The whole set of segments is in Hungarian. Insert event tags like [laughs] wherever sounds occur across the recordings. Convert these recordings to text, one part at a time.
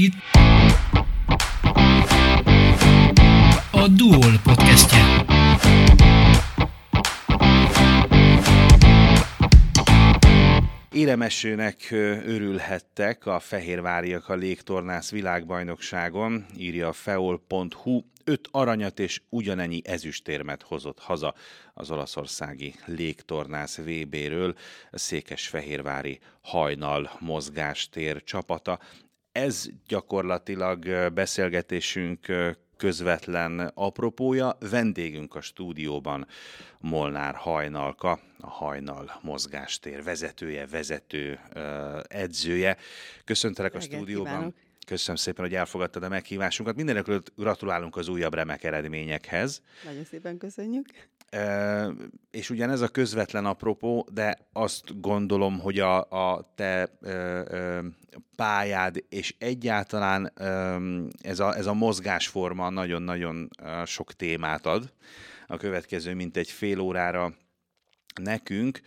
itt a Duol podcastje. Éremesőnek örülhettek a fehérváriak a légtornász világbajnokságon, írja a feol.hu. Öt aranyat és ugyanennyi ezüstérmet hozott haza az olaszországi légtornász VB-ről a Székesfehérvári hajnal mozgástér csapata. Ez gyakorlatilag beszélgetésünk közvetlen apropója. Vendégünk a stúdióban Molnár Hajnalka, a Hajnal mozgástér vezetője, vezető edzője. Köszöntelek a stúdióban. Kívánok. Köszönöm szépen, hogy elfogadtad a meghívásunkat. Mindenekről gratulálunk az újabb remek eredményekhez. Nagyon szépen köszönjük. E, és ugyanez a közvetlen apropó, de azt gondolom, hogy a, a te e, e, pályád és egyáltalán e, ez, a, ez a mozgásforma nagyon-nagyon sok témát ad. A következő mint egy fél órára nekünk.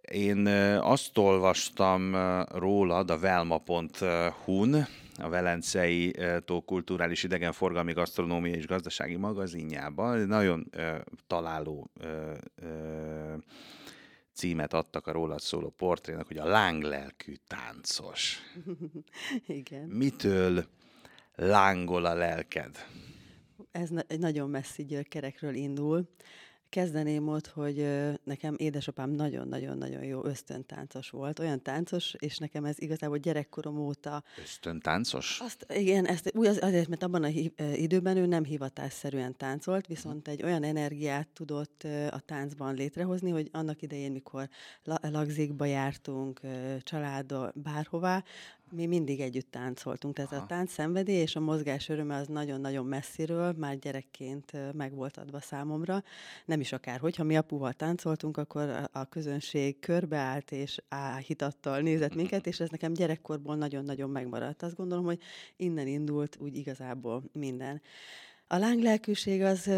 Én azt olvastam rólad a velma.hu-n, a Velencei tó kulturális idegenforgalmi gasztronómia és gazdasági magazinjában. Nagyon találó címet adtak a rólad szóló portrénak, hogy a lánglelkű táncos. [laughs] Igen. Mitől lángol a lelked? Ez na- nagyon messzi gyökerekről indul. Kezdeném ott, hogy nekem édesapám nagyon-nagyon-nagyon jó ösztöntáncos volt. Olyan táncos, és nekem ez igazából gyerekkorom óta... Ösztöntáncos? Azt, igen, ezt úgy az, azért, mert abban a időben ő nem hivatásszerűen táncolt, viszont egy olyan energiát tudott a táncban létrehozni, hogy annak idején, mikor lagzékba jártunk, családdal, bárhová, mi mindig együtt táncoltunk, tehát Aha. a tánc szenvedély és a mozgás öröme az nagyon-nagyon messziről, már gyerekként meg volt adva számomra. Nem is akár, hogyha mi apuval táncoltunk, akkor a közönség körbeállt és áhítattal nézett minket, és ez nekem gyerekkorból nagyon-nagyon megmaradt. Azt gondolom, hogy innen indult úgy igazából minden. A lánglelkűség az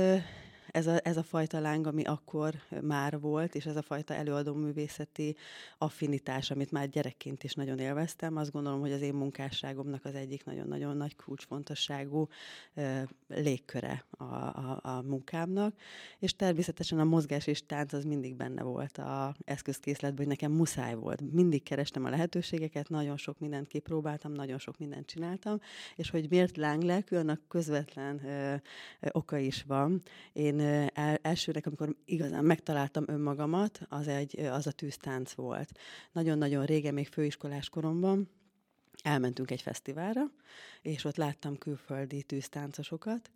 ez a, ez a fajta láng, ami akkor már volt, és ez a fajta előadó művészeti affinitás, amit már gyerekként is nagyon élveztem, azt gondolom, hogy az én munkásságomnak az egyik nagyon-nagyon nagy kulcsfontosságú uh, légköre a, a, a munkámnak, és természetesen a mozgás és tánc az mindig benne volt a eszközkészletben, hogy nekem muszáj volt. Mindig kerestem a lehetőségeket, nagyon sok mindent kipróbáltam, nagyon sok mindent csináltam, és hogy miért lánglelkű, annak közvetlen uh, oka is van. Én el, elsőnek, amikor igazán megtaláltam önmagamat, az, egy, az a tűztánc volt. Nagyon-nagyon régen, még főiskolás koromban, elmentünk egy fesztiválra, és ott láttam külföldi tűztáncosokat,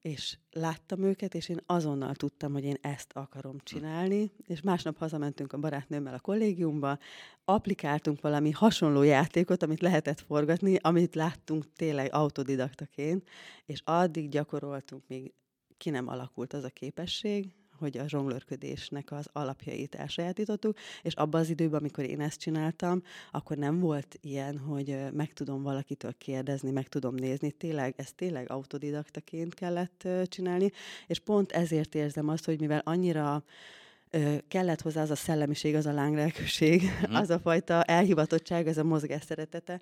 és láttam őket, és én azonnal tudtam, hogy én ezt akarom csinálni, és másnap hazamentünk a barátnőmmel a kollégiumba, applikáltunk valami hasonló játékot, amit lehetett forgatni, amit láttunk tényleg autodidaktaként, és addig gyakoroltunk, még ki nem alakult az a képesség, hogy a zsonglőrködésnek az alapjait elsajátítottuk, és abban az időben, amikor én ezt csináltam, akkor nem volt ilyen, hogy meg tudom valakitől kérdezni, meg tudom nézni, tényleg, ezt tényleg autodidaktaként kellett csinálni, és pont ezért érzem azt, hogy mivel annyira kellett hozzá az a szellemiség, az a lánglelkűség, uh-huh. [laughs] az a fajta elhivatottság, ez a mozgás szeretete,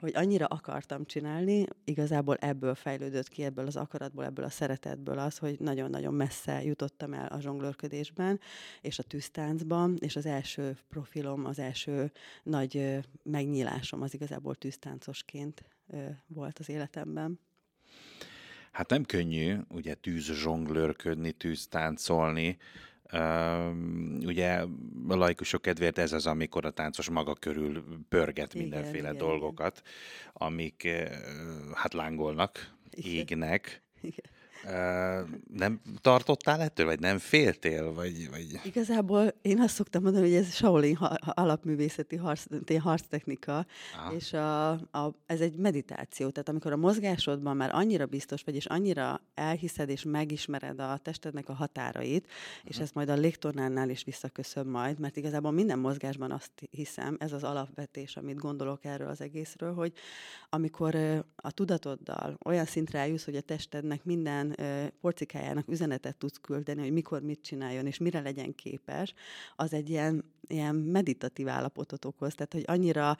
hogy annyira akartam csinálni, igazából ebből fejlődött ki, ebből az akaratból, ebből a szeretetből az, hogy nagyon-nagyon messze jutottam el a zsonglőrködésben, és a tűztáncban, és az első profilom, az első nagy megnyílásom az igazából tűztáncosként volt az életemben. Hát nem könnyű, ugye tűz zsonglőrködni, tűz táncolni, Uh, ugye a laikusok kedvéért ez az, amikor a táncos maga körül pörget igen, mindenféle igen, dolgokat, igen. amik hát lángolnak, igen. égnek. Igen nem tartottál ettől, vagy nem féltél? Vagy, vagy... Igazából én azt szoktam mondani, hogy ez Shaolin alapművészeti harc, harctechnika, Aha. és a, a, ez egy meditáció. Tehát amikor a mozgásodban már annyira biztos vagy, és annyira elhiszed és megismered a testednek a határait, uh-huh. és ez majd a légtornánál is visszaköszön majd, mert igazából minden mozgásban azt hiszem, ez az alapvetés, amit gondolok erről az egészről, hogy amikor a tudatoddal olyan szintre eljussz, hogy a testednek minden ilyen porcikájának üzenetet tudsz küldeni, hogy mikor mit csináljon, és mire legyen képes, az egy ilyen, ilyen meditatív állapotot okoz. Tehát, hogy annyira,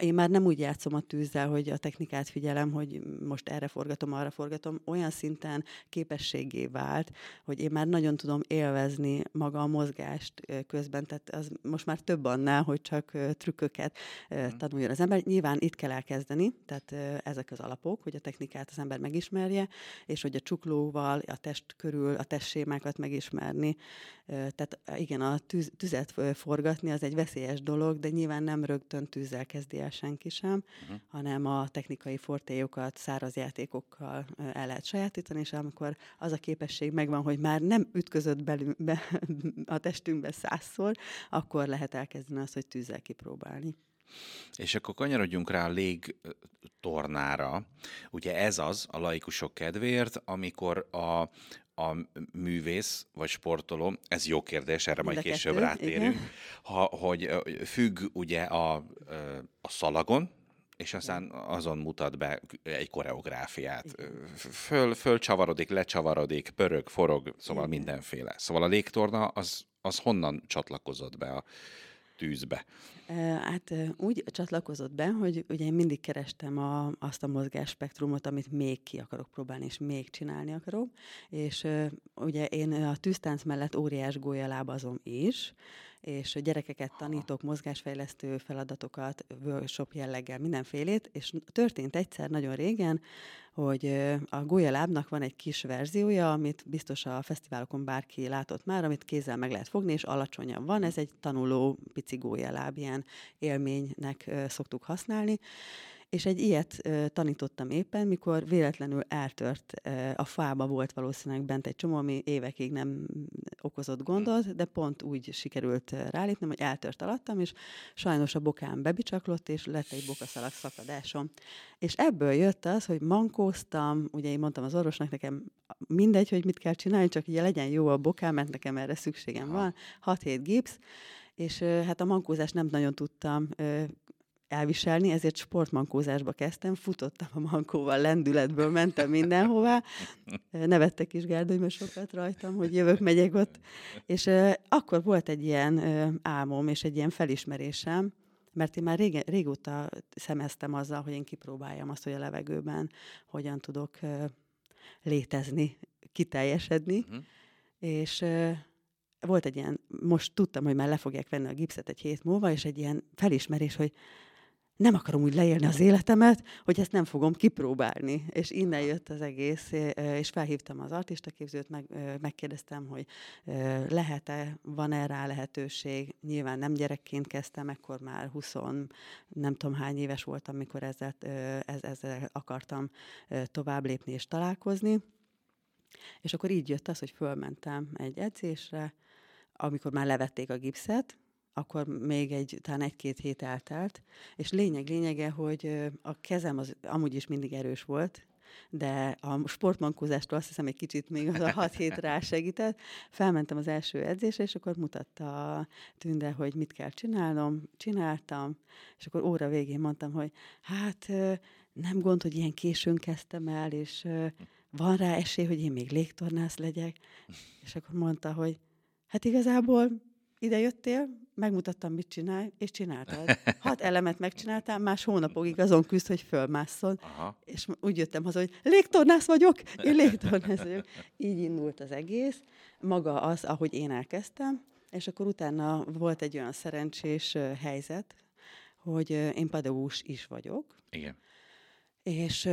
én már nem úgy játszom a tűzzel, hogy a technikát figyelem, hogy most erre forgatom, arra forgatom, olyan szinten képességé vált, hogy én már nagyon tudom élvezni maga a mozgást közben, tehát az most már több annál, hogy csak trükköket mhm. tanuljon az ember. Nyilván itt kell elkezdeni, tehát ezek az alapok, hogy a technikát az ember megismerje, és hogy a csuklóval, a test körül, a testsémákat megismerni. Tehát igen, a tűz, tüzet forgatni az egy veszélyes dolog, de nyilván nem rögtön tűzzel kezdi el senki sem, uh-huh. hanem a technikai fortéjokat száraz játékokkal el lehet sajátítani, és amikor az a képesség megvan, hogy már nem ütközött belül, be, [laughs] a testünkbe százszor, akkor lehet elkezdeni azt, hogy tűzzel kipróbálni. És akkor kanyarodjunk rá a légtornára. Ugye ez az, a laikusok kedvéért, amikor a, a művész vagy sportoló, ez jó kérdés, erre majd később kettő, rátérünk, ha, hogy függ ugye a, a szalagon, és aztán azon mutat be egy koreográfiát. Föl, fölcsavarodik, lecsavarodik, pörög, forog, szóval mindenféle. Szóval a légtorna az, az honnan csatlakozott be a tűzbe? Hát úgy csatlakozott be, hogy ugye én mindig kerestem a, azt a mozgásspektrumot, amit még ki akarok próbálni, és még csinálni akarok. És ugye én a tűztánc mellett óriás gólyalábazom is, és gyerekeket tanítok, mozgásfejlesztő feladatokat, workshop jelleggel, mindenfélét, és történt egyszer nagyon régen, hogy a gólyalábnak van egy kis verziója, amit biztos a fesztiválokon bárki látott már, amit kézzel meg lehet fogni, és alacsonyabb van. Ez egy tanuló pici gólyaláb, ilyen élménynek szoktuk használni. És egy ilyet tanítottam éppen, mikor véletlenül eltört a fába volt valószínűleg bent egy csomó, ami évekig nem okozott gondot, de pont úgy sikerült rálépnem, hogy eltört alattam, és sajnos a bokám bebicsaklott, és lett egy bokaszalag szakadásom. És ebből jött az, hogy mankóztam, ugye én mondtam az orvosnak, nekem mindegy, hogy mit kell csinálni, csak ugye legyen jó a bokám, mert nekem erre szükségem van, 6-7 gipsz, és hát a mankózást nem nagyon tudtam elviselni, ezért sportmankózásba kezdtem, futottam a mankóval, lendületből mentem mindenhová, nevettek is Gárdony, mert sokat rajtam, hogy jövök, megyek ott, és akkor volt egy ilyen álmom és egy ilyen felismerésem, mert én már rége, régóta szemeztem azzal, hogy én kipróbáljam azt, hogy a levegőben hogyan tudok létezni, kiteljesedni, uh-huh. és volt egy ilyen, most tudtam, hogy már le fogják venni a gipszet egy hét múlva, és egy ilyen felismerés, hogy nem akarom úgy leélni az életemet, hogy ezt nem fogom kipróbálni. És innen jött az egész, és felhívtam az artistaképzőt, meg, megkérdeztem, hogy lehet-e, van-e rá lehetőség. Nyilván nem gyerekként kezdtem, ekkor már 20, nem tudom hány éves voltam, amikor ezzel, ezzel akartam tovább lépni és találkozni. És akkor így jött az, hogy fölmentem egy edzésre, amikor már levették a gipszet, akkor még egy, talán egy-két hét eltelt, és lényeg lényege, hogy a kezem az amúgy is mindig erős volt, de a sportmankózástól azt hiszem egy kicsit még az a hat hét rá segített. Felmentem az első edzésre, és akkor mutatta a Tünde, hogy mit kell csinálnom. Csináltam, és akkor óra végén mondtam, hogy hát nem gond, hogy ilyen későn kezdtem el, és van rá esély, hogy én még légtornász legyek. És akkor mondta, hogy hát igazából ide jöttél, megmutattam, mit csinálj, és csináltad. Hat elemet megcsináltál, más hónapokig azon küzd, hogy fölmásszon. Aha. És úgy jöttem haza, hogy légtornász vagyok, én légtornász vagyok. Így indult az egész. Maga az, ahogy én elkezdtem, és akkor utána volt egy olyan szerencsés helyzet, hogy én pedagógus is vagyok. Igen. És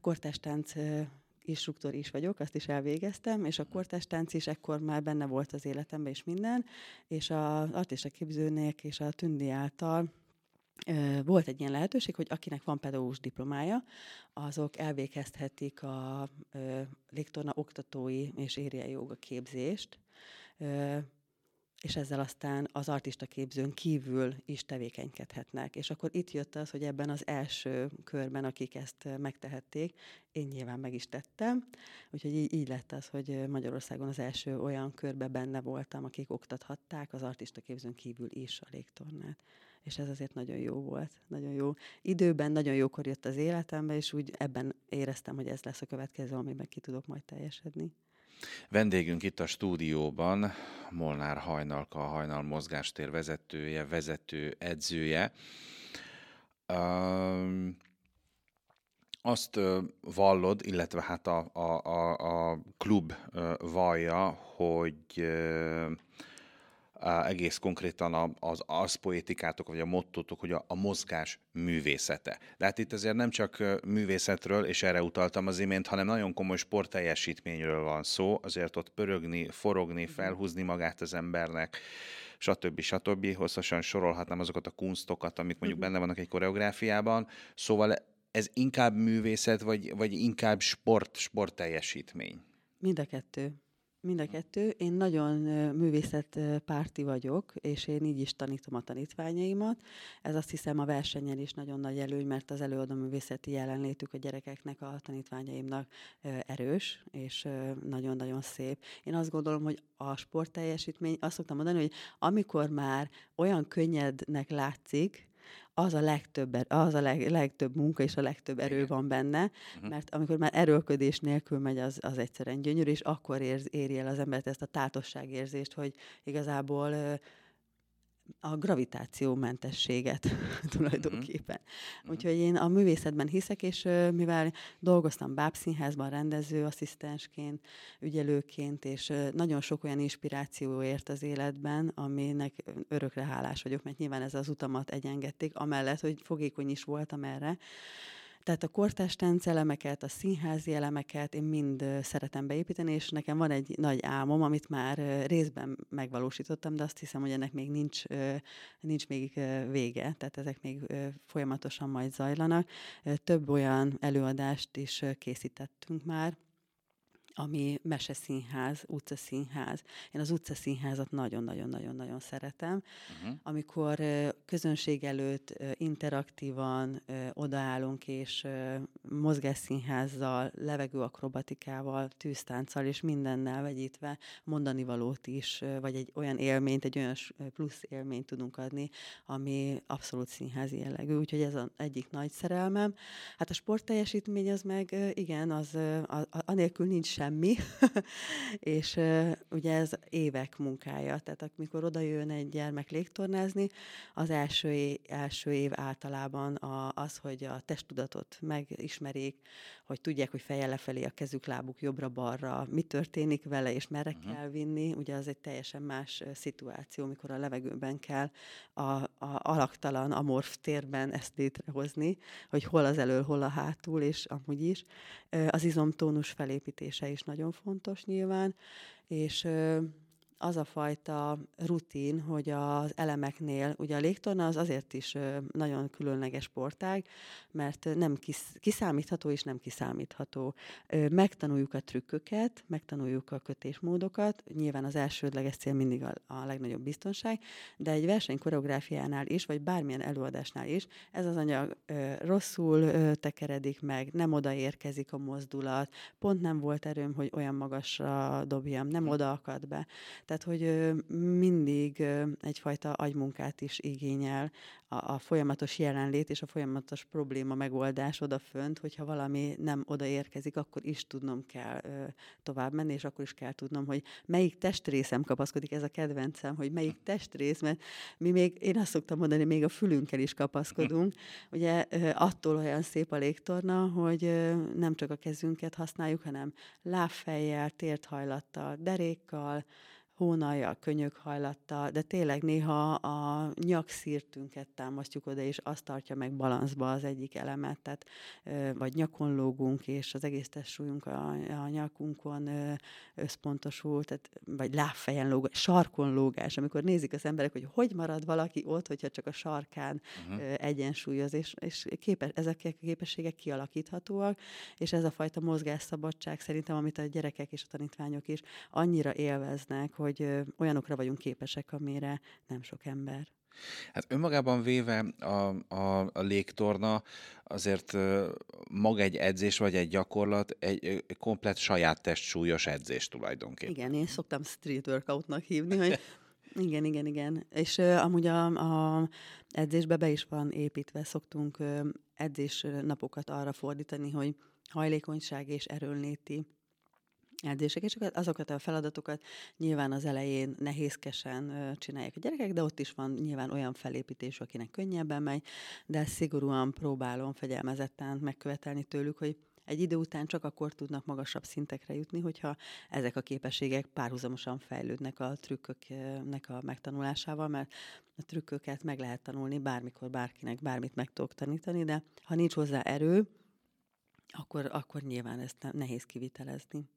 kortástánc instruktor is vagyok, azt is elvégeztem, és a kortástánc is ekkor már benne volt az életemben, és minden, és az artista képzőnek és a Tündi által volt egy ilyen lehetőség, hogy akinek van pedagógus diplomája, azok elvégezhetik a légtorna oktatói és érje joga képzést, és ezzel aztán az artista képzőn kívül is tevékenykedhetnek. És akkor itt jött az, hogy ebben az első körben, akik ezt megtehették, én nyilván meg is tettem, úgyhogy így, így lett az, hogy Magyarországon az első olyan körbe benne voltam, akik oktathatták az artista képzőn kívül is a légtornát. és ez azért nagyon jó volt, nagyon jó. Időben nagyon jókor jött az életembe, és úgy ebben éreztem, hogy ez lesz a következő, amiben ki tudok majd teljesedni. Vendégünk itt a stúdióban, Molnár Hajnalka, a Hajnal mozgástér vezetője, vezető edzője. Azt vallod, illetve hát a, a, a, a klub vallja, hogy egész konkrétan az arszpoétikátok, vagy a mottotok, hogy a, a mozgás művészete. De hát itt azért nem csak művészetről, és erre utaltam az imént, hanem nagyon komoly sportteljesítményről van szó, azért ott pörögni, forogni, felhúzni magát az embernek, stb. stb. Hosszasan sorolhatnám azokat a kunstokat, amik mondjuk benne vannak egy koreográfiában. Szóval ez inkább művészet, vagy, vagy inkább sport, sportteljesítmény? Mind a kettő. Mind a kettő. Én nagyon művészetpárti vagyok, és én így is tanítom a tanítványaimat. Ez azt hiszem a versenyen is nagyon nagy előny, mert az előadó művészeti jelenlétük a gyerekeknek, a tanítványaimnak erős, és nagyon-nagyon szép. Én azt gondolom, hogy a sportteljesítmény, azt szoktam mondani, hogy amikor már olyan könnyednek látszik, az a legtöbb, az a leg, legtöbb munka és a legtöbb erő van benne, uh-huh. mert amikor már erőlködés nélkül megy, az, az egyszerűen gyönyörű, és akkor érz, éri el az embert ezt a tátosságérzést, hogy igazából a gravitációmentességet [laughs] tulajdonképpen. Uh-huh. Úgyhogy én a művészetben hiszek, és mivel dolgoztam bábszínházban rendező asszisztensként, ügyelőként, és nagyon sok olyan inspiráció ért az életben, aminek örökre hálás vagyok, mert nyilván ez az utamat egyengedték, amellett, hogy fogékony is voltam erre, tehát a kortás táncelemeket, a színházi elemeket én mind szeretem beépíteni, és nekem van egy nagy álmom, amit már részben megvalósítottam, de azt hiszem, hogy ennek még nincs, nincs még vége, tehát ezek még folyamatosan majd zajlanak. Több olyan előadást is készítettünk már, ami meseszínház, utcaszínház. Én az utcaszínházat nagyon-nagyon-nagyon-nagyon szeretem, uh-huh. amikor közönség előtt interaktívan odaállunk, és mozgásszínházzal, levegőakrobatikával, tűztánccal és mindennel vegyítve mondani valót is, vagy egy olyan élményt, egy olyan plusz élményt tudunk adni, ami abszolút színházi jellegű. Úgyhogy ez az egyik nagy szerelmem. Hát a sportteljesítmény az meg, igen, az, a, a, anélkül nincs sem semmi, [laughs] és ugye ez évek munkája. Tehát amikor oda jön egy gyermek légtornázni, az első év, első év általában a, az, hogy a testtudatot megismerik, hogy tudják, hogy fejjel lefelé a kezük, lábuk jobbra-balra, mi történik vele, és merre uh-huh. kell vinni. Ugye az egy teljesen más szituáció, amikor a levegőben kell a, a alaktalan, amorf térben ezt létrehozni, hogy hol az elől, hol a hátul, és amúgy is. Az izomtónus felépítése is nagyon fontos nyilván, és az a fajta rutin, hogy az elemeknél, ugye a légtorna az azért is nagyon különleges sportág, mert nem kis, kiszámítható és nem kiszámítható. Megtanuljuk a trükköket, megtanuljuk a kötésmódokat, nyilván az elsődleges cél mindig a, a legnagyobb biztonság, de egy verseny koreográfiánál is, vagy bármilyen előadásnál is, ez az anyag rosszul tekeredik meg, nem odaérkezik a mozdulat, pont nem volt erőm, hogy olyan magasra dobjam, nem oda akad be. Tehát, hogy mindig egyfajta agymunkát is igényel a, a folyamatos jelenlét és a folyamatos probléma megoldás odafönt, hogyha valami nem odaérkezik, akkor is tudnom kell tovább menni, és akkor is kell tudnom, hogy melyik testrészem kapaszkodik, ez a kedvencem, hogy melyik testrész, mert mi még, én azt szoktam mondani, még a fülünkkel is kapaszkodunk. Ugye attól olyan szép a légtorna, hogy nem csak a kezünket használjuk, hanem lábfejjel, térthajlattal, derékkal, hónajjal, könyökhajlattal, de tényleg néha a nyakszírtünket támasztjuk oda, és azt tartja meg balanszba az egyik elemet, tehát vagy nyakon lógunk, és az egész testsúlyunk a, a nyakunkon összpontosul, tehát, vagy lábfejen lóg, sarkon lógás, amikor nézik az emberek, hogy hogy marad valaki ott, hogyha csak a sarkán uh-huh. egyensúlyoz, és, és képes, ezek a képességek kialakíthatóak, és ez a fajta mozgásszabadság szerintem, amit a gyerekek és a tanítványok is annyira élveznek, hogy hogy olyanokra vagyunk képesek, amire nem sok ember. Hát önmagában véve a, a, a légtorna azért maga egy edzés vagy egy gyakorlat egy komplet saját testsúlyos edzés tulajdonképpen. Igen, én szoktam street workoutnak hívni, hogy [laughs] Igen, igen, igen. És uh, amúgy a, a edzésbe be is van építve, szoktunk uh, edzés napokat arra fordítani, hogy hajlékonyság és erőlnéti edzések, és azokat a feladatokat nyilván az elején nehézkesen csinálják a gyerekek, de ott is van nyilván olyan felépítés, akinek könnyebben megy, de szigorúan próbálom fegyelmezetten megkövetelni tőlük, hogy egy idő után csak akkor tudnak magasabb szintekre jutni, hogyha ezek a képességek párhuzamosan fejlődnek a trükköknek a megtanulásával, mert a trükköket meg lehet tanulni bármikor, bárkinek bármit meg tudok tanítani, de ha nincs hozzá erő, akkor, akkor nyilván ezt nehéz kivitelezni.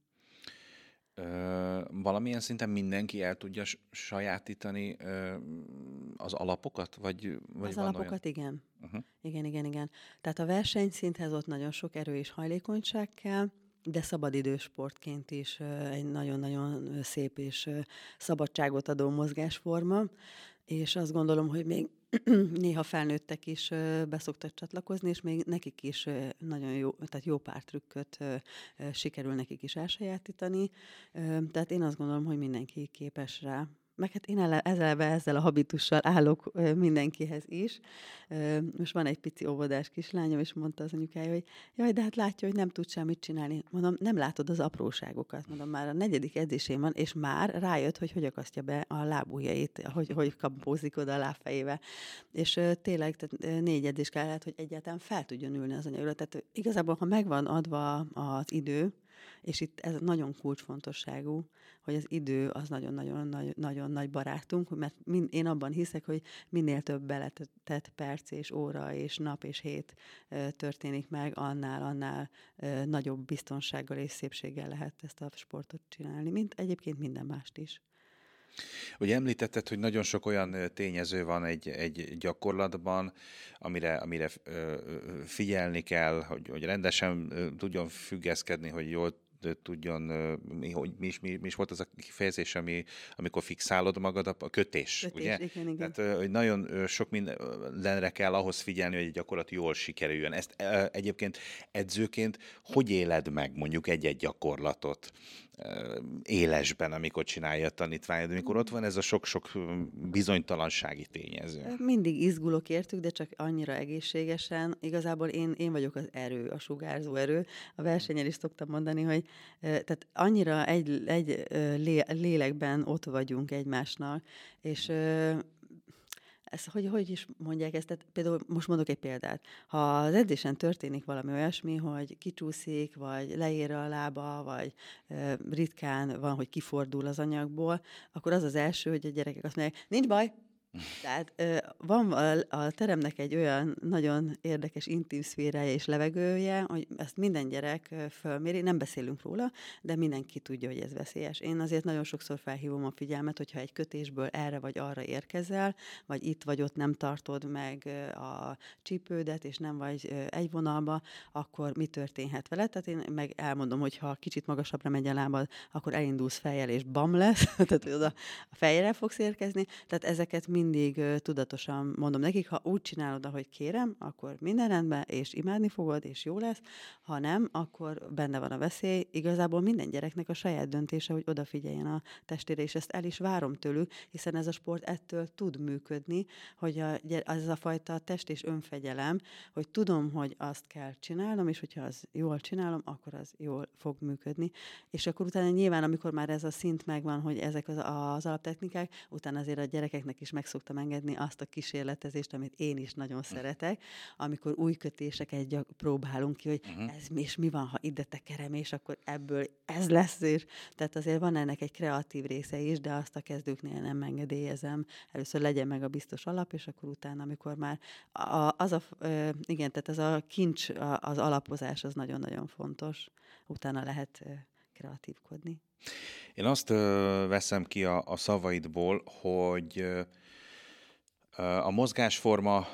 Ö, valamilyen szinten mindenki el tudja sajátítani ö, az alapokat? Vagy, vagy az alapokat olyan? igen. Uh-huh. Igen, igen, igen. Tehát a versenyszinthez ott nagyon sok erő és hajlékonyság kell, de szabadidősportként is egy nagyon-nagyon szép és szabadságot adó mozgásforma, és azt gondolom, hogy még [clears throat] néha felnőttek is beszoktak csatlakozni, és még nekik is nagyon jó, tehát jó pár trükköt sikerül nekik is elsajátítani. Tehát én azt gondolom, hogy mindenki képes rá meg hát én ezzel, ezzel a habitussal állok mindenkihez is. Most van egy pici óvodás kislányom, és mondta az anyukája, hogy jaj, de hát látja, hogy nem tud semmit csinálni. Mondom, nem látod az apróságokat. Mondom, már a negyedik edzésén van, és már rájött, hogy hogy akasztja be a lábujjait, hogy, hogy kapózik oda a lábfejébe. És tényleg tehát négy edzés kellett, hogy egyáltalán fel tudjon ülni az anyagra. Tehát igazából, ha megvan adva az idő, és itt ez nagyon kulcsfontosságú, hogy az idő az nagyon-nagyon nagyon nagy barátunk, mert min, én abban hiszek, hogy minél több beletett perc és óra és nap és hét történik meg, annál, annál nagyobb biztonsággal és szépséggel lehet ezt a sportot csinálni, mint egyébként minden mást is. Ugye említetted, hogy nagyon sok olyan tényező van egy, egy gyakorlatban, amire, amire figyelni kell, hogy, hogy rendesen tudjon függeszkedni, hogy jól tudjon, mi, hogy mi is, mi, mi is volt az a kifejezés, ami, amikor fixálod magad, a, a kötés, kötés ugye? Igen, igen. Tehát hogy nagyon sok mindenre kell ahhoz figyelni, hogy egy gyakorlat jól sikerüljön. Ezt egyébként edzőként hogy éled meg mondjuk egy-egy gyakorlatot? Élesben, amikor csinálja a tanítványod, amikor ott van ez a sok-sok bizonytalansági tényező. Mindig izgulok értük, de csak annyira egészségesen. Igazából én, én vagyok az erő, a sugárzó erő. A versenyen is szoktam mondani, hogy tehát annyira egy, egy lélekben ott vagyunk egymásnak, és ezt, hogy, hogy is mondják ezt? Tehát például most mondok egy példát. Ha az edzésen történik valami olyasmi, hogy kicsúszik, vagy leér a lába, vagy e, ritkán van, hogy kifordul az anyagból, akkor az az első, hogy a gyerekek azt mondják, nincs baj, tehát van a teremnek egy olyan nagyon érdekes intim szférája és levegője, hogy ezt minden gyerek fölméri, nem beszélünk róla, de mindenki tudja, hogy ez veszélyes. Én azért nagyon sokszor felhívom a figyelmet, hogyha egy kötésből erre vagy arra érkezel, vagy itt vagy ott nem tartod meg a csípődet, és nem vagy egy vonalba, akkor mi történhet vele? Tehát én meg elmondom, hogy ha kicsit magasabbra megy a lábad, akkor elindulsz fejjel, és bam lesz, [laughs] tehát oda a fejre fogsz érkezni. Tehát ezeket mi mindig tudatosan mondom nekik, ha úgy csinálod, ahogy kérem, akkor minden rendben, és imádni fogod, és jó lesz. Ha nem, akkor benne van a veszély. Igazából minden gyereknek a saját döntése, hogy odafigyeljen a testére, és ezt el is várom tőlük, hiszen ez a sport ettől tud működni, hogy a, az a fajta test és önfegyelem, hogy tudom, hogy azt kell csinálnom, és hogyha az jól csinálom, akkor az jól fog működni. És akkor utána nyilván, amikor már ez a szint megvan, hogy ezek az, az alaptechnikák, utána azért a gyerekeknek is meg szoktam engedni azt a kísérletezést, amit én is nagyon szeretek, amikor új kötéseket gyak, próbálunk ki, hogy uh-huh. ez mi, és mi van, ha ide tekerem, és akkor ebből ez lesz, és tehát azért van ennek egy kreatív része is, de azt a kezdőknél nem engedélyezem. Először legyen meg a biztos alap, és akkor utána, amikor már a, az a, igen, tehát ez a kincs, az alapozás az nagyon-nagyon fontos. Utána lehet kreatívkodni. Én azt ö, veszem ki a, a szavaidból, hogy a mozgásforma,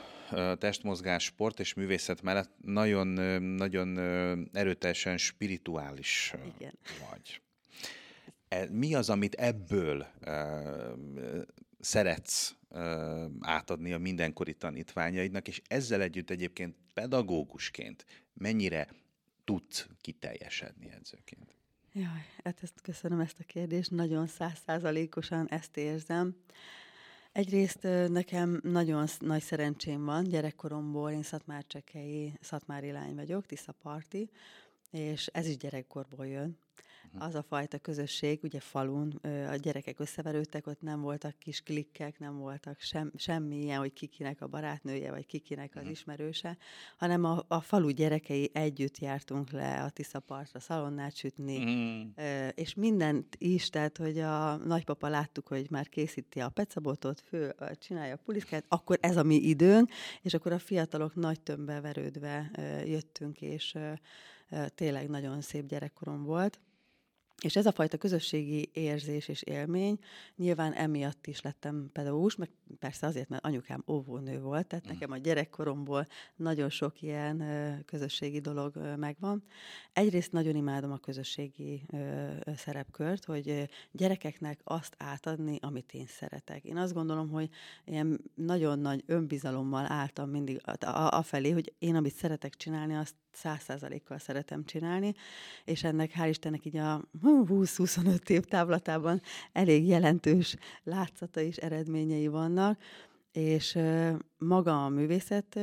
testmozgás, sport és művészet mellett nagyon, nagyon erőteljesen spirituális Igen. vagy. E, mi az, amit ebből szeretsz átadni a mindenkori tanítványaidnak, és ezzel együtt egyébként pedagógusként mennyire tudsz kiteljesedni edzőként? Jaj, hát ezt köszönöm ezt a kérdést, nagyon százszázalékosan ezt érzem. Egyrészt nekem nagyon nagy szerencsém van, gyerekkoromból én Szatmárcsekei, Szatmári lány vagyok, Tisza Parti, és ez is gyerekkorból jön az a fajta közösség, ugye falun a gyerekek összeverődtek, ott nem voltak kis klikkek, nem voltak sem, semmi ilyen, hogy kikinek a barátnője, vagy kikinek az ismerőse, hanem a, a falu gyerekei együtt jártunk le a Tisza partra szalonnát sütni, mm. és mindent is, tehát, hogy a nagypapa láttuk, hogy már készíti a pecabotot, fő, csinálja a puliszkát, akkor ez a mi időnk, és akkor a fiatalok nagy tömbbe verődve jöttünk, és tényleg nagyon szép gyerekkorom volt. És ez a fajta közösségi érzés és élmény, nyilván emiatt is lettem pedagógus, meg persze azért, mert anyukám óvónő volt, tehát mm. nekem a gyerekkoromból nagyon sok ilyen közösségi dolog megvan. Egyrészt nagyon imádom a közösségi szerepkört, hogy gyerekeknek azt átadni, amit én szeretek. Én azt gondolom, hogy ilyen nagyon nagy önbizalommal álltam mindig afelé, hogy én, amit szeretek csinálni, azt száz százalékkal szeretem csinálni, és ennek hál' Istennek így a 20-25 év távlatában elég jelentős látszata és eredményei vannak, és maga a művészet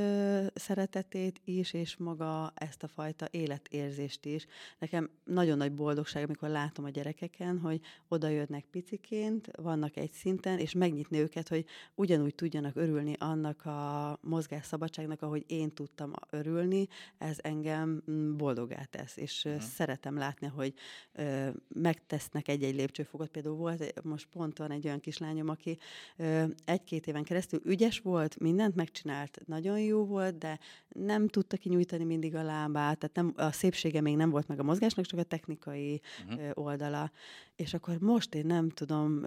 szeretetét is, és maga ezt a fajta életérzést is. Nekem nagyon nagy boldogság, amikor látom a gyerekeken, hogy oda jönnek piciként, vannak egy szinten, és megnyitni őket, hogy ugyanúgy tudjanak örülni annak a mozgásszabadságnak, ahogy én tudtam örülni, ez engem mm, boldogá tesz, és uh-huh. szeretem látni, hogy ö, megtesznek egy-egy lépcsőfokot. Például volt, most pont van egy olyan kislányom, aki ö, egy-két éven keresztül ügyes volt, minden mindent megcsinált, nagyon jó volt, de nem tudta kinyújtani mindig a lábát, tehát nem, a szépsége még nem volt meg a mozgásnak, csak a technikai uh-huh. oldala. És akkor most én nem tudom,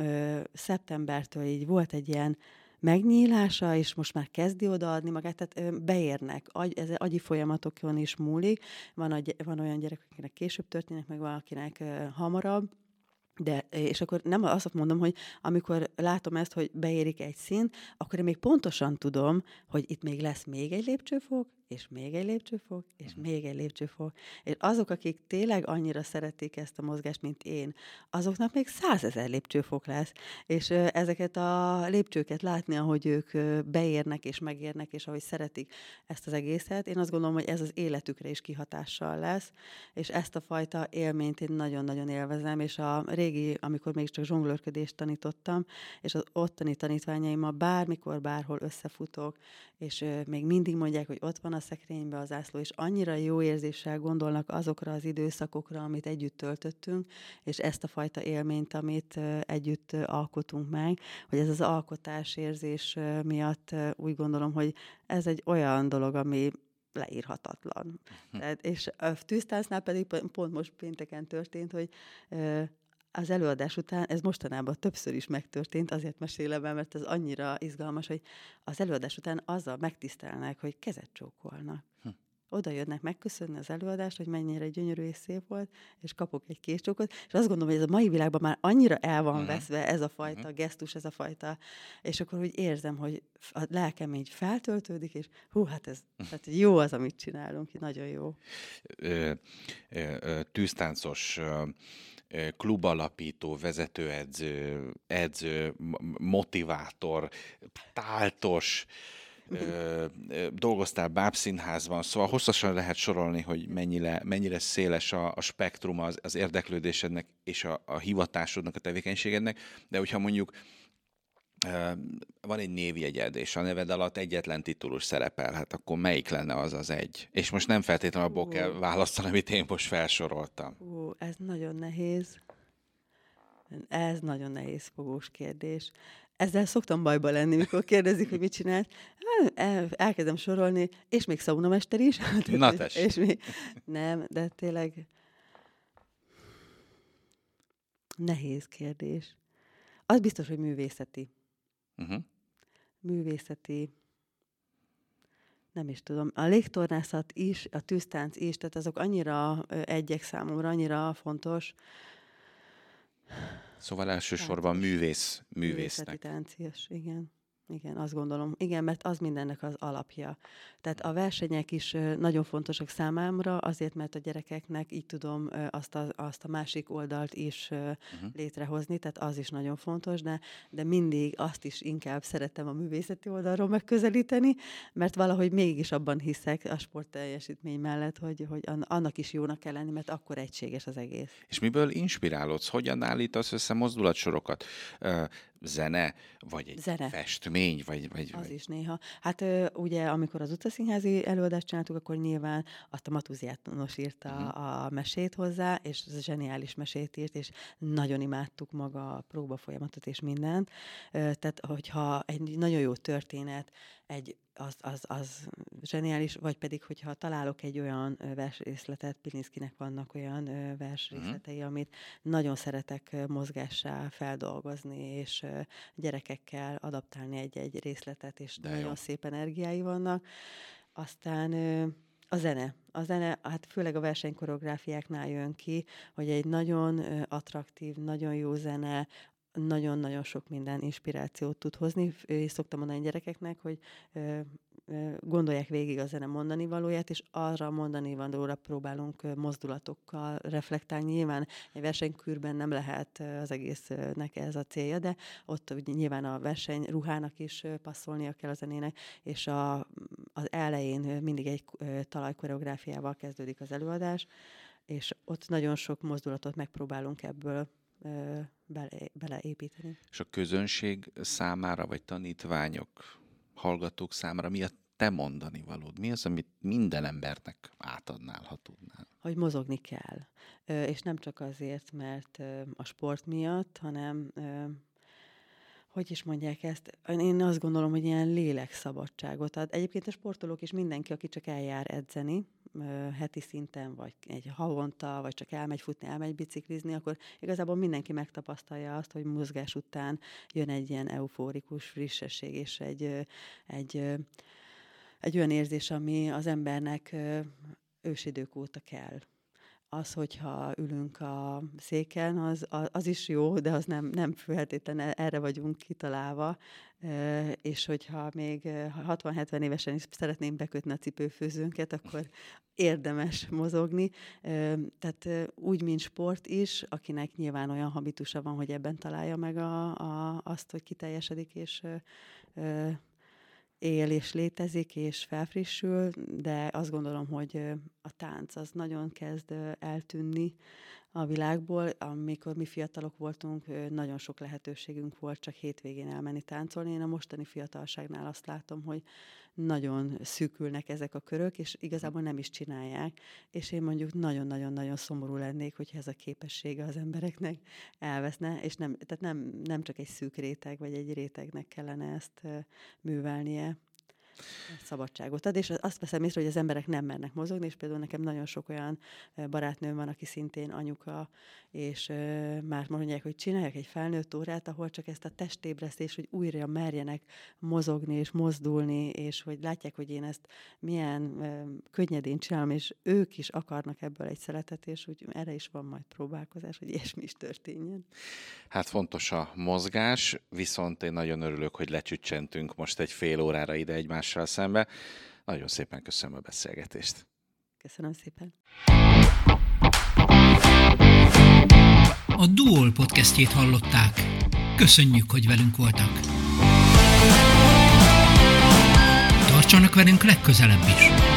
szeptembertől így volt egy ilyen megnyílása, és most már kezdi odaadni magát, tehát beérnek. Agy, ez agyi folyamatokon is múlik. Van, a, van olyan gyerek, akinek később történik, meg valakinek hamarabb, de, és akkor nem azt mondom, hogy amikor látom ezt, hogy beérik egy szint, akkor én még pontosan tudom, hogy itt még lesz még egy lépcsőfok, és még egy lépcsőfok, és uh-huh. még egy lépcsőfok. És azok, akik tényleg annyira szeretik ezt a mozgást, mint én, azoknak még százezer lépcsőfok lesz. És ö, ezeket a lépcsőket látni, ahogy ők ö, beérnek és megérnek, és ahogy szeretik ezt az egészet, én azt gondolom, hogy ez az életükre is kihatással lesz, és ezt a fajta élményt én nagyon-nagyon élvezem, és a régi, amikor mégiscsak zsonglőrködést tanítottam, és az ottani tanítványaimmal bármikor, bárhol összefutok, és ö, még mindig mondják, hogy ott van a szekrénybe az ászló, és annyira jó érzéssel gondolnak azokra az időszakokra, amit együtt töltöttünk, és ezt a fajta élményt, amit együtt alkotunk meg, hogy ez az alkotás érzés miatt úgy gondolom, hogy ez egy olyan dolog, ami leírhatatlan. Hm. Tehát, és a tűztánznál pedig pont most pénteken történt, hogy az előadás után, ez mostanában többször is megtörtént, azért mesélem el, mert ez annyira izgalmas, hogy az előadás után azzal megtisztelnek, hogy kezet csókolnak. Hm. Oda jönnek megköszönni az előadást, hogy mennyire gyönyörű és szép volt, és kapok egy késcsókot, és azt gondolom, hogy ez a mai világban már annyira el van uh-huh. veszve ez a fajta uh-huh. gesztus, ez a fajta, és akkor úgy érzem, hogy a lelkem így feltöltődik, és hú, hát ez hát jó az, amit csinálunk, nagyon jó. Tűztáncos klubalapító, vezetőedző, edző, motivátor, táltos, ö, dolgoztál bábszínházban, szóval hosszasan lehet sorolni, hogy mennyire, mennyire széles a, a spektrum az, az érdeklődésednek és a, a hivatásodnak, a tevékenységednek, de hogyha mondjuk van egy névjegyed, és a neved alatt egyetlen titulus szerepelhet, akkor melyik lenne az az egy? És most nem feltétlenül abból kell választani, amit én most felsoroltam. Ú, ez nagyon nehéz. Ez nagyon nehéz fogós kérdés. Ezzel szoktam bajba lenni, mikor kérdezik, hogy mit csinált. El, elkezdem sorolni, és még szaunamester is. Na tess. És még, nem, de tényleg nehéz kérdés. Az biztos, hogy művészeti. Uh-huh. Művészeti, nem is tudom, a légtornászat is, a tűztánc is, tehát azok annyira egyek számomra, annyira fontos. Szóval elsősorban művész, művésznek. Táncias, igen. Igen, azt gondolom. Igen, mert az mindennek az alapja. Tehát a versenyek is nagyon fontosak számámra, azért, mert a gyerekeknek így tudom azt a, azt a másik oldalt is uh-huh. létrehozni, tehát az is nagyon fontos, de, de mindig azt is inkább szeretem a művészeti oldalról megközelíteni, mert valahogy mégis abban hiszek a sport teljesítmény mellett, hogy, hogy annak is jónak kell lenni, mert akkor egységes az egész. És miből inspirálódsz? Hogyan állítasz össze mozdulatsorokat? Zene, vagy egy zene. festmény, vagy, vagy... Az vagy... is néha. Hát ugye, amikor az utcaszínházi előadást csináltuk, akkor nyilván azt a Matúzi János írta uh-huh. a mesét hozzá, és ez zseniális mesét írt, és nagyon imádtuk maga a próba folyamatot és mindent. Tehát, hogyha egy nagyon jó történet, egy az, az, az zseniális, vagy pedig, hogyha találok egy olyan versrészletet, Pilinszkinek vannak olyan versrészletei, mm. amit nagyon szeretek mozgássá feldolgozni, és gyerekekkel adaptálni egy-egy részletet, és De nagyon jó. szép energiái vannak. Aztán a zene. A zene, hát főleg a versenykoreográfiáknál jön ki, hogy egy nagyon attraktív, nagyon jó zene, nagyon-nagyon sok minden inspirációt tud hozni, és szoktam mondani gyerekeknek, hogy gondolják végig a zene mondani valóját, és arra mondani valóra próbálunk mozdulatokkal reflektálni. Nyilván egy versenykürben nem lehet az egésznek ez a célja, de ott nyilván a versenyruhának is passzolnia kell a zenének, és a, az elején mindig egy talajkoreográfiával kezdődik az előadás, és ott nagyon sok mozdulatot megpróbálunk ebből bele, beleépíteni. És a közönség számára, vagy tanítványok, hallgatók számára mi a te mondani valód? Mi az, amit minden embernek átadnál, ha tudnál? Hogy mozogni kell. És nem csak azért, mert a sport miatt, hanem hogy is mondják ezt, én azt gondolom, hogy ilyen lélekszabadságot ad. Egyébként a sportolók is mindenki, aki csak eljár edzeni, heti szinten, vagy egy havonta, vagy csak elmegy futni, elmegy biciklizni, akkor igazából mindenki megtapasztalja azt, hogy mozgás után jön egy ilyen eufórikus frissesség, és egy, egy, egy olyan érzés, ami az embernek ősidők óta kell az, hogyha ülünk a széken, az, az is jó, de az nem, nem feltétlenül erre vagyunk kitalálva, és hogyha még 60-70 évesen is szeretném bekötni a cipőfőzőnket, akkor érdemes mozogni. Tehát úgy, mint sport is, akinek nyilván olyan habitusa van, hogy ebben találja meg a, a, azt, hogy kiteljesedik, és él és létezik, és felfrissül, de azt gondolom, hogy a tánc az nagyon kezd eltűnni a világból. Amikor mi fiatalok voltunk, nagyon sok lehetőségünk volt csak hétvégén elmenni táncolni. Én a mostani fiatalságnál azt látom, hogy nagyon szűkülnek ezek a körök, és igazából nem is csinálják. És én mondjuk nagyon-nagyon-nagyon szomorú lennék, hogyha ez a képessége az embereknek elveszne, és nem, tehát nem, nem csak egy szűk réteg, vagy egy rétegnek kellene ezt művelnie szabadságot ad, és azt veszem észre, hogy az emberek nem mernek mozogni, és például nekem nagyon sok olyan barátnőm van, aki szintén anyuka, és már mondják, hogy csináljak egy felnőtt órát, ahol csak ezt a testébresztés, hogy újra merjenek mozogni és mozdulni, és hogy látják, hogy én ezt milyen könnyedén csinálom, és ők is akarnak ebből egy szeletet, és úgy erre is van majd próbálkozás, hogy ilyesmi is történjen. Hát fontos a mozgás, viszont én nagyon örülök, hogy lecsüccsentünk most egy fél órára ide egymással szembe. Nagyon szépen köszönöm a beszélgetést. Köszönöm szépen. A Duol podcastjét hallották. Köszönjük, hogy velünk voltak. Tartsanak velünk legközelebb is!